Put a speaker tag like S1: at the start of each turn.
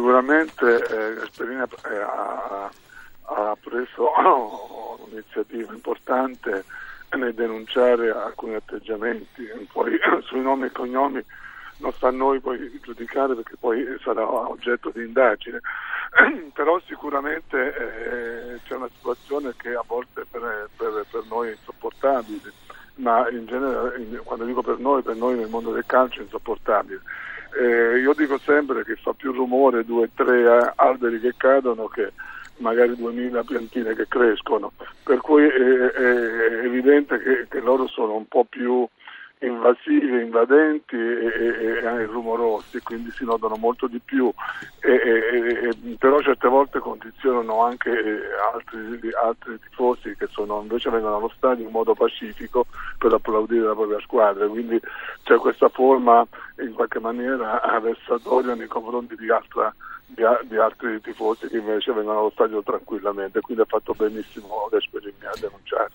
S1: sicuramente eh, Gasperini eh, ha, ha, preso un'iniziativa importante nel denunciare alcuni atteggiamenti, poi sui nomi e cognomi non sta a noi poi giudicare perché poi sarà oggetto di indagine, però sicuramente eh, c'è una situazione che a volte per, per, per noi è insopportabile, ma in genere, in, quando dico per noi, per noi nel mondo del calcio è insopportabile. Eh, io dico sempre che fa più rumore due o tre eh, alberi che cadono che magari 2000 piantine che crescono, per cui è, è evidente che, che, loro sono un po' più invasivi, invadenti e, e, e rumorosi, quindi si notano molto di più, e, però certe volte condizionano anche eh, altri, altri, tifosi che sono, invece vengono allo stadio in modo pacifico per applaudire la propria squadra, quindi c'è questa forma in qualche maniera vessatoria nei confronti di altra di, di, altri tifosi che invece vengono allo stadio tranquillamente, quindi ha fatto benissimo Gasperini a denunciare.